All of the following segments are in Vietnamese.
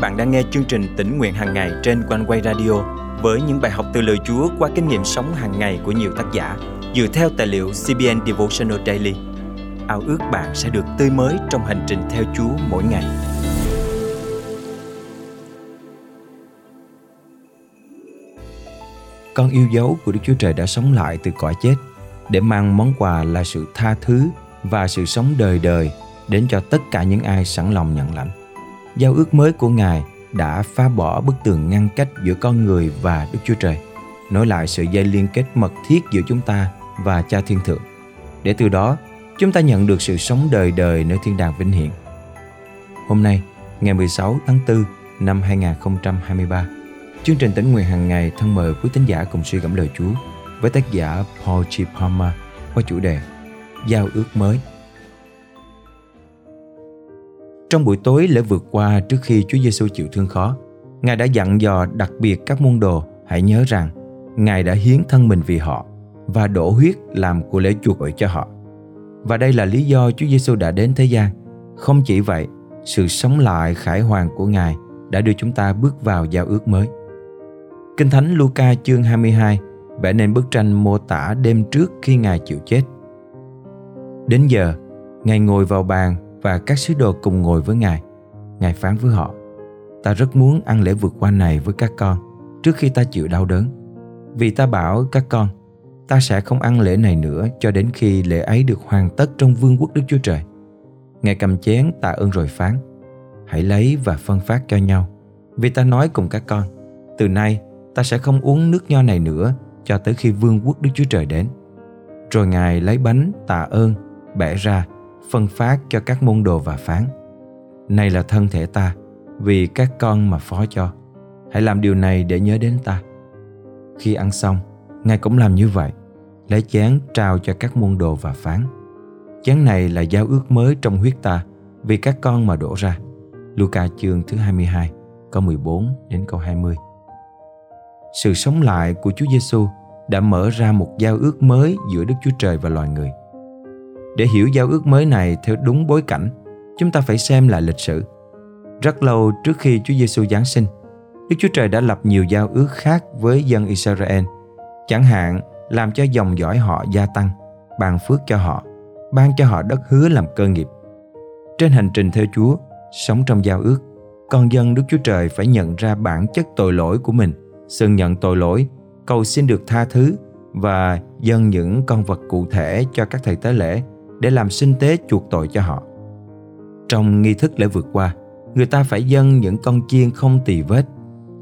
bạn đang nghe chương trình tỉnh nguyện hàng ngày trên quanh quay radio với những bài học từ lời Chúa qua kinh nghiệm sống hàng ngày của nhiều tác giả dựa theo tài liệu CBN Devotional Daily. Ao ước bạn sẽ được tươi mới trong hành trình theo Chúa mỗi ngày. Con yêu dấu của Đức Chúa Trời đã sống lại từ cõi chết để mang món quà là sự tha thứ và sự sống đời đời đến cho tất cả những ai sẵn lòng nhận lãnh. Giao ước mới của Ngài đã phá bỏ bức tường ngăn cách giữa con người và Đức Chúa Trời, nối lại sự dây liên kết mật thiết giữa chúng ta và Cha Thiên Thượng. Để từ đó, chúng ta nhận được sự sống đời đời nơi thiên đàng vinh hiển. Hôm nay, ngày 16 tháng 4 năm 2023, chương trình tỉnh nguyện hàng ngày thân mời quý tín giả cùng suy gẫm lời Chúa với tác giả Paul G. Palmer qua chủ đề Giao ước mới trong buổi tối lễ vượt qua trước khi Chúa Giêsu chịu thương khó, Ngài đã dặn dò đặc biệt các môn đồ hãy nhớ rằng Ngài đã hiến thân mình vì họ và đổ huyết làm của lễ chuộc tội cho họ. Và đây là lý do Chúa Giêsu đã đến thế gian. Không chỉ vậy, sự sống lại khải hoàn của Ngài đã đưa chúng ta bước vào giao ước mới. Kinh Thánh Luca chương 22 vẽ nên bức tranh mô tả đêm trước khi Ngài chịu chết. Đến giờ, Ngài ngồi vào bàn và các sứ đồ cùng ngồi với Ngài. Ngài phán với họ, ta rất muốn ăn lễ vượt qua này với các con trước khi ta chịu đau đớn. Vì ta bảo các con, ta sẽ không ăn lễ này nữa cho đến khi lễ ấy được hoàn tất trong vương quốc Đức Chúa Trời. Ngài cầm chén tạ ơn rồi phán, hãy lấy và phân phát cho nhau. Vì ta nói cùng các con, từ nay ta sẽ không uống nước nho này nữa cho tới khi vương quốc Đức Chúa Trời đến. Rồi Ngài lấy bánh tạ ơn, bẻ ra phân phát cho các môn đồ và phán. Này là thân thể ta, vì các con mà phó cho. Hãy làm điều này để nhớ đến ta. Khi ăn xong, ngài cũng làm như vậy, lấy chén trao cho các môn đồ và phán. Chén này là giao ước mới trong huyết ta vì các con mà đổ ra. Luca chương thứ 22 câu 14 đến câu 20 Sự sống lại của Chúa Giêsu đã mở ra một giao ước mới giữa Đức Chúa Trời và loài người để hiểu giao ước mới này theo đúng bối cảnh, chúng ta phải xem lại lịch sử. Rất lâu trước khi Chúa Giêsu giáng sinh, Đức Chúa Trời đã lập nhiều giao ước khác với dân Israel, chẳng hạn làm cho dòng dõi họ gia tăng, ban phước cho họ, ban cho họ đất hứa làm cơ nghiệp. Trên hành trình theo Chúa, sống trong giao ước, con dân Đức Chúa Trời phải nhận ra bản chất tội lỗi của mình, xưng nhận tội lỗi, cầu xin được tha thứ và dâng những con vật cụ thể cho các thầy tế lễ để làm sinh tế chuộc tội cho họ. Trong nghi thức lễ vượt qua, người ta phải dâng những con chiên không tỳ vết,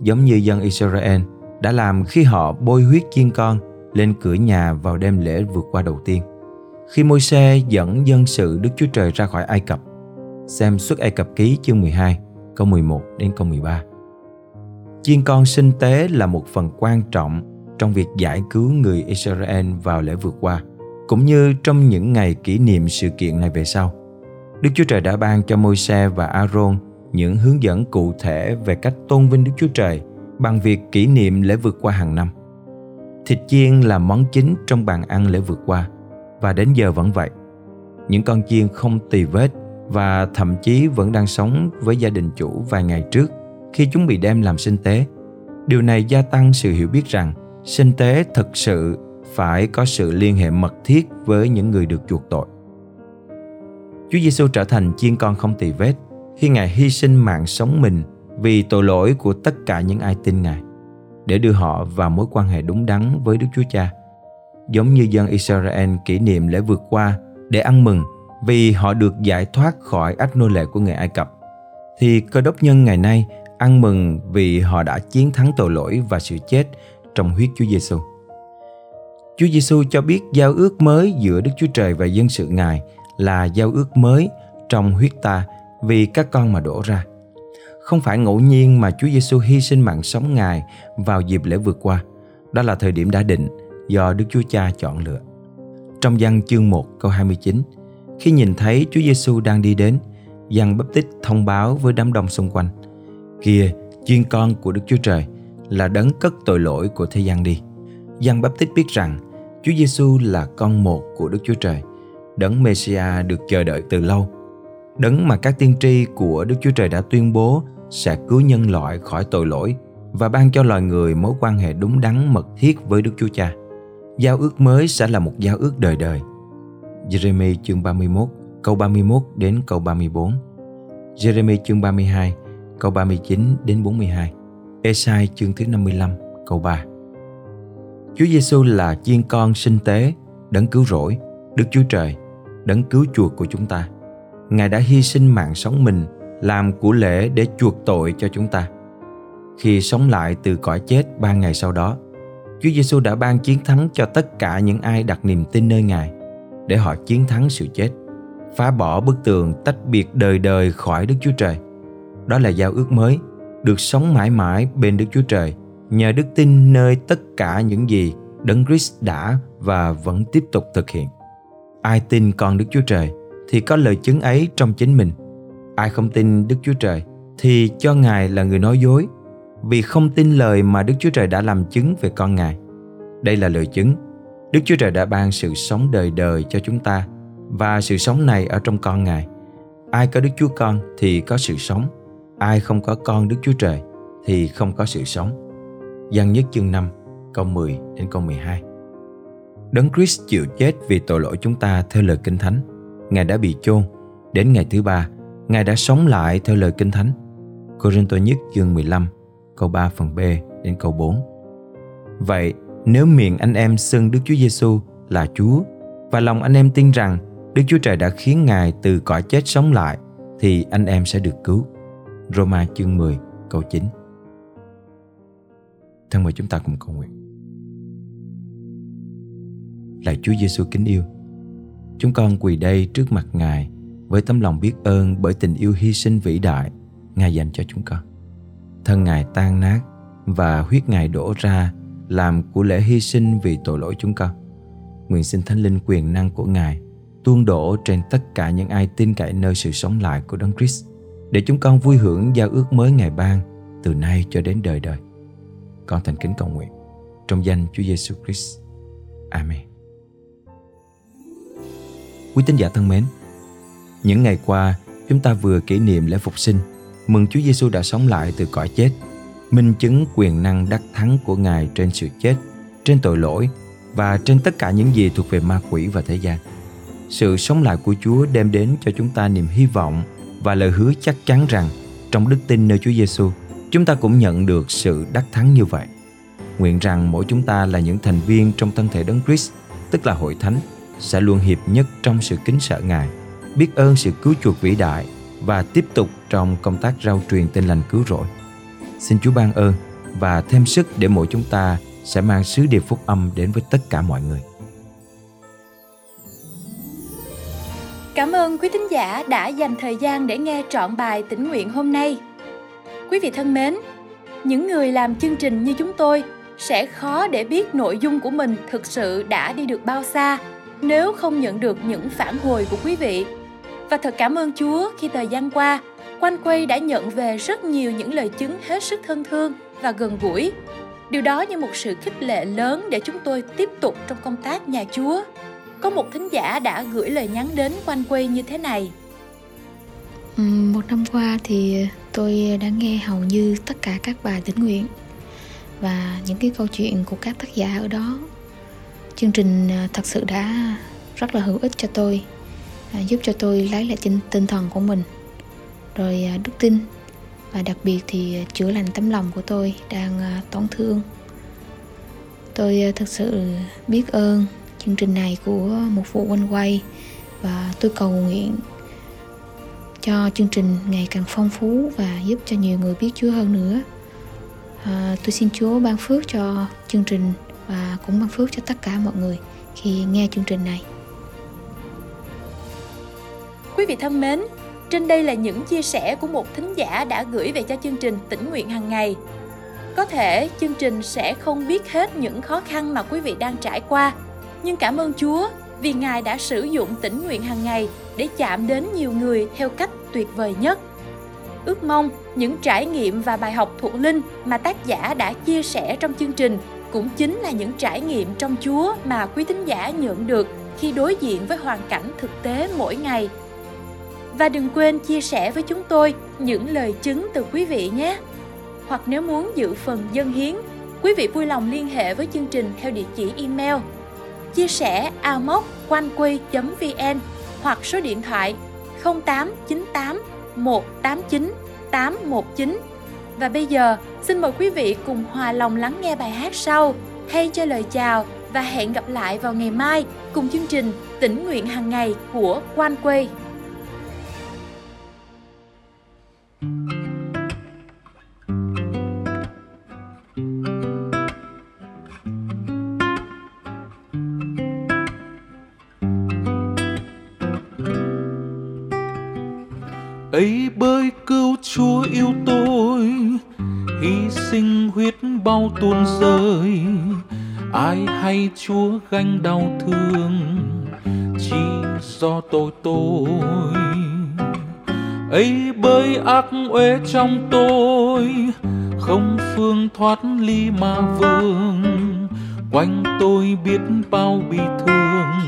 giống như dân Israel đã làm khi họ bôi huyết chiên con lên cửa nhà vào đêm lễ vượt qua đầu tiên. Khi môi xe dẫn dân sự Đức Chúa Trời ra khỏi Ai Cập, xem xuất Ai Cập ký chương 12, câu 11 đến câu 13. Chiên con sinh tế là một phần quan trọng trong việc giải cứu người Israel vào lễ vượt qua – cũng như trong những ngày kỷ niệm sự kiện này về sau. Đức Chúa Trời đã ban cho Môi-se và Aaron những hướng dẫn cụ thể về cách tôn vinh Đức Chúa Trời bằng việc kỷ niệm lễ vượt qua hàng năm. Thịt chiên là món chính trong bàn ăn lễ vượt qua, và đến giờ vẫn vậy. Những con chiên không tì vết và thậm chí vẫn đang sống với gia đình chủ vài ngày trước khi chúng bị đem làm sinh tế. Điều này gia tăng sự hiểu biết rằng sinh tế thực sự phải có sự liên hệ mật thiết với những người được chuộc tội. Chúa Giêsu trở thành chiên con không tỳ vết khi Ngài hy sinh mạng sống mình vì tội lỗi của tất cả những ai tin Ngài để đưa họ vào mối quan hệ đúng đắn với Đức Chúa Cha. Giống như dân Israel kỷ niệm lễ vượt qua để ăn mừng vì họ được giải thoát khỏi ách nô lệ của người Ai Cập, thì cơ đốc nhân ngày nay ăn mừng vì họ đã chiến thắng tội lỗi và sự chết trong huyết Chúa Giêsu. Chúa Giêsu cho biết giao ước mới giữa Đức Chúa Trời và dân sự Ngài là giao ước mới trong huyết ta vì các con mà đổ ra. Không phải ngẫu nhiên mà Chúa Giêsu hy sinh mạng sống Ngài vào dịp lễ vượt qua. Đó là thời điểm đã định do Đức Chúa Cha chọn lựa. Trong văn chương 1 câu 29, khi nhìn thấy Chúa Giêsu đang đi đến, Giăng Bắp Tích thông báo với đám đông xung quanh: "Kìa, chuyên con của Đức Chúa Trời là đấng cất tội lỗi của thế gian đi." Giăng Bắp Tích biết rằng Chúa Giêsu là con một của Đức Chúa Trời, đấng Messiah được chờ đợi từ lâu. Đấng mà các tiên tri của Đức Chúa Trời đã tuyên bố sẽ cứu nhân loại khỏi tội lỗi và ban cho loài người mối quan hệ đúng đắn mật thiết với Đức Chúa Cha. Giao ước mới sẽ là một giao ước đời đời. Jeremy chương 31 câu 31 đến câu 34 Jeremy chương 32 câu 39 đến 42 Esai chương thứ 55 câu 3 Chúa Giêsu là chiên con sinh tế, đấng cứu rỗi, Đức Chúa Trời, đấng cứu chuộc của chúng ta. Ngài đã hy sinh mạng sống mình làm của lễ để chuộc tội cho chúng ta. Khi sống lại từ cõi chết ba ngày sau đó, Chúa Giêsu đã ban chiến thắng cho tất cả những ai đặt niềm tin nơi Ngài để họ chiến thắng sự chết, phá bỏ bức tường tách biệt đời đời khỏi Đức Chúa Trời. Đó là giao ước mới, được sống mãi mãi bên Đức Chúa Trời nhờ đức tin nơi tất cả những gì Đấng Christ đã và vẫn tiếp tục thực hiện. Ai tin con Đức Chúa Trời thì có lời chứng ấy trong chính mình. Ai không tin Đức Chúa Trời thì cho Ngài là người nói dối, vì không tin lời mà Đức Chúa Trời đã làm chứng về con Ngài. Đây là lời chứng. Đức Chúa Trời đã ban sự sống đời đời cho chúng ta, và sự sống này ở trong con Ngài. Ai có Đức Chúa Con thì có sự sống. Ai không có con Đức Chúa Trời thì không có sự sống. Giăng nhất chương 5, câu 10 đến câu 12. Đấng Christ chịu chết vì tội lỗi chúng ta theo lời Kinh Thánh. Ngài đã bị chôn. Đến ngày thứ ba, Ngài đã sống lại theo lời Kinh Thánh. Cô-rin-tô nhất chương 15, câu 3 phần B đến câu 4. Vậy, nếu miệng anh em xưng Đức Chúa Giêsu là Chúa và lòng anh em tin rằng Đức Chúa Trời đã khiến Ngài từ cõi chết sống lại thì anh em sẽ được cứu. Roma chương 10 câu 9 Thân mời chúng ta cùng cầu nguyện Lạy Chúa Giêsu kính yêu, Chúng con quỳ đây trước mặt Ngài với tấm lòng biết ơn bởi tình yêu hy sinh vĩ đại Ngài dành cho chúng con. Thân Ngài tan nát và huyết Ngài đổ ra làm của lễ hy sinh vì tội lỗi chúng con. Nguyện xin Thánh Linh quyền năng của Ngài tuôn đổ trên tất cả những ai tin cậy nơi sự sống lại của Đấng Christ, để chúng con vui hưởng giao ước mới Ngài ban từ nay cho đến đời đời. Con thành kính cầu nguyện trong danh Chúa Giêsu Christ. Amen. Quý tín giả thân mến, những ngày qua chúng ta vừa kỷ niệm lễ phục sinh, mừng Chúa Giêsu đã sống lại từ cõi chết, minh chứng quyền năng đắc thắng của Ngài trên sự chết, trên tội lỗi và trên tất cả những gì thuộc về ma quỷ và thế gian. Sự sống lại của Chúa đem đến cho chúng ta niềm hy vọng và lời hứa chắc chắn rằng trong đức tin nơi Chúa Giêsu, chúng ta cũng nhận được sự đắc thắng như vậy. Nguyện rằng mỗi chúng ta là những thành viên trong thân thể Đấng Christ, tức là hội thánh, sẽ luôn hiệp nhất trong sự kính sợ Ngài, biết ơn sự cứu chuộc vĩ đại và tiếp tục trong công tác rao truyền tin lành cứu rỗi. Xin Chúa ban ơn và thêm sức để mỗi chúng ta sẽ mang sứ điệp phúc âm đến với tất cả mọi người. Cảm ơn quý thính giả đã dành thời gian để nghe trọn bài tĩnh nguyện hôm nay. Quý vị thân mến, những người làm chương trình như chúng tôi sẽ khó để biết nội dung của mình thực sự đã đi được bao xa nếu không nhận được những phản hồi của quý vị. Và thật cảm ơn Chúa khi thời gian qua, Quanh Quay đã nhận về rất nhiều những lời chứng hết sức thân thương và gần gũi. Điều đó như một sự khích lệ lớn để chúng tôi tiếp tục trong công tác nhà Chúa. Có một thính giả đã gửi lời nhắn đến Quanh Quay như thế này. Ừ, một năm qua thì tôi đã nghe hầu như tất cả các bài tĩnh nguyện và những cái câu chuyện của các tác giả ở đó. Chương trình à, thật sự đã rất là hữu ích cho tôi à, giúp cho tôi lấy lại tinh, tinh thần của mình. Rồi à, đức tin và đặc biệt thì chữa lành tấm lòng của tôi đang tổn thương. Tôi thực sự biết ơn chương trình này của một vụ quanh quay và tôi cầu nguyện cho chương trình ngày càng phong phú và giúp cho nhiều người biết Chúa hơn nữa. À, tôi xin Chúa ban phước cho chương trình và cũng ban phước cho tất cả mọi người khi nghe chương trình này. Quý vị thân mến, trên đây là những chia sẻ của một thính giả đã gửi về cho chương trình tỉnh nguyện hàng ngày. Có thể chương trình sẽ không biết hết những khó khăn mà quý vị đang trải qua, nhưng cảm ơn Chúa vì Ngài đã sử dụng tỉnh nguyện hàng ngày để chạm đến nhiều người theo cách tuyệt vời nhất. Ước mong những trải nghiệm và bài học thuộc linh mà tác giả đã chia sẻ trong chương trình cũng chính là những trải nghiệm trong Chúa mà quý tín giả nhận được khi đối diện với hoàn cảnh thực tế mỗi ngày. Và đừng quên chia sẻ với chúng tôi những lời chứng từ quý vị nhé. Hoặc nếu muốn dự phần dân hiến, quý vị vui lòng liên hệ với chương trình theo địa chỉ email chia sẻ amoconeway.vn hoặc số điện thoại 0898 189 819. Và bây giờ, xin mời quý vị cùng hòa lòng lắng nghe bài hát sau thay cho lời chào và hẹn gặp lại vào ngày mai cùng chương trình tỉnh nguyện hàng ngày của Quan Quê. Yêu tôi. Hy sinh huyết bao tuôn rơi. Ai hay chúa gánh đau thương, chỉ do tôi tôi. Ấy bơi ác uế trong tôi, không phương thoát ly ma vương. Quanh tôi biết bao bi thương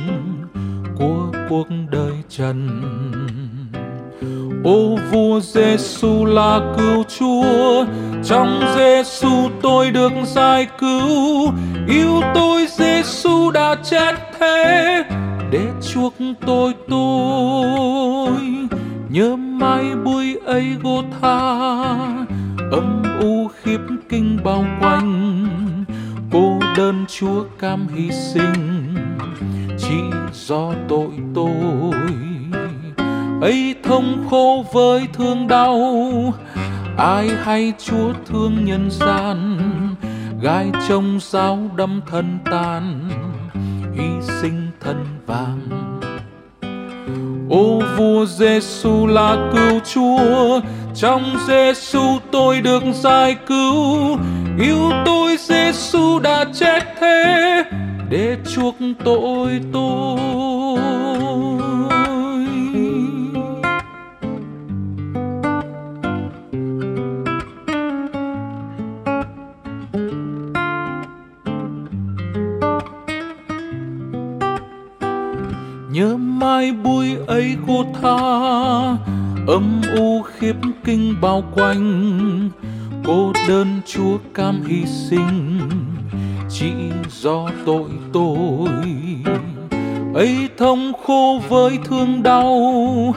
của cuộc đời trần. Ô vua Giêsu là cứu Chúa, trong Giêsu tôi được giải cứu. Yêu tôi Giêsu đã chết thế để chuộc tôi tôi. Nhớ mãi buổi ấy gô tha, âm u khiếp kinh bao quanh. Cô đơn Chúa cam hy sinh, chỉ do tội tôi ấy thông khô với thương đau, ai hay chúa thương nhân gian, gai trông giáo đâm thân tan, hy sinh thân vàng. Ô vua giêsu là cứu chúa, trong giêsu tôi được giải cứu. Yêu tôi giêsu đã chết thế, để chuộc tội tôi. Khiếp kinh bao quanh. Cô đơn chúa cam hy sinh, chỉ do tội tôi. Ấy thông khô với thương đau,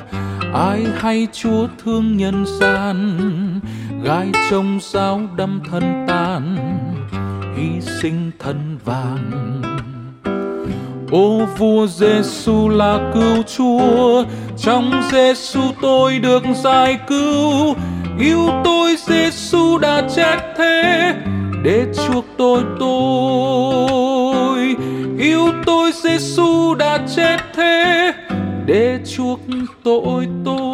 ai hay chúa thương nhân gian. Gai trông sao đâm thân tan hy sinh thân vàng. Ô vua Giêsu là cứu Chúa, trong Giêsu tôi được giải cứu. Yêu tôi Giêsu đã chết thế để chuộc tôi tôi. Yêu tôi Giêsu đã chết thế để chuộc tội tôi.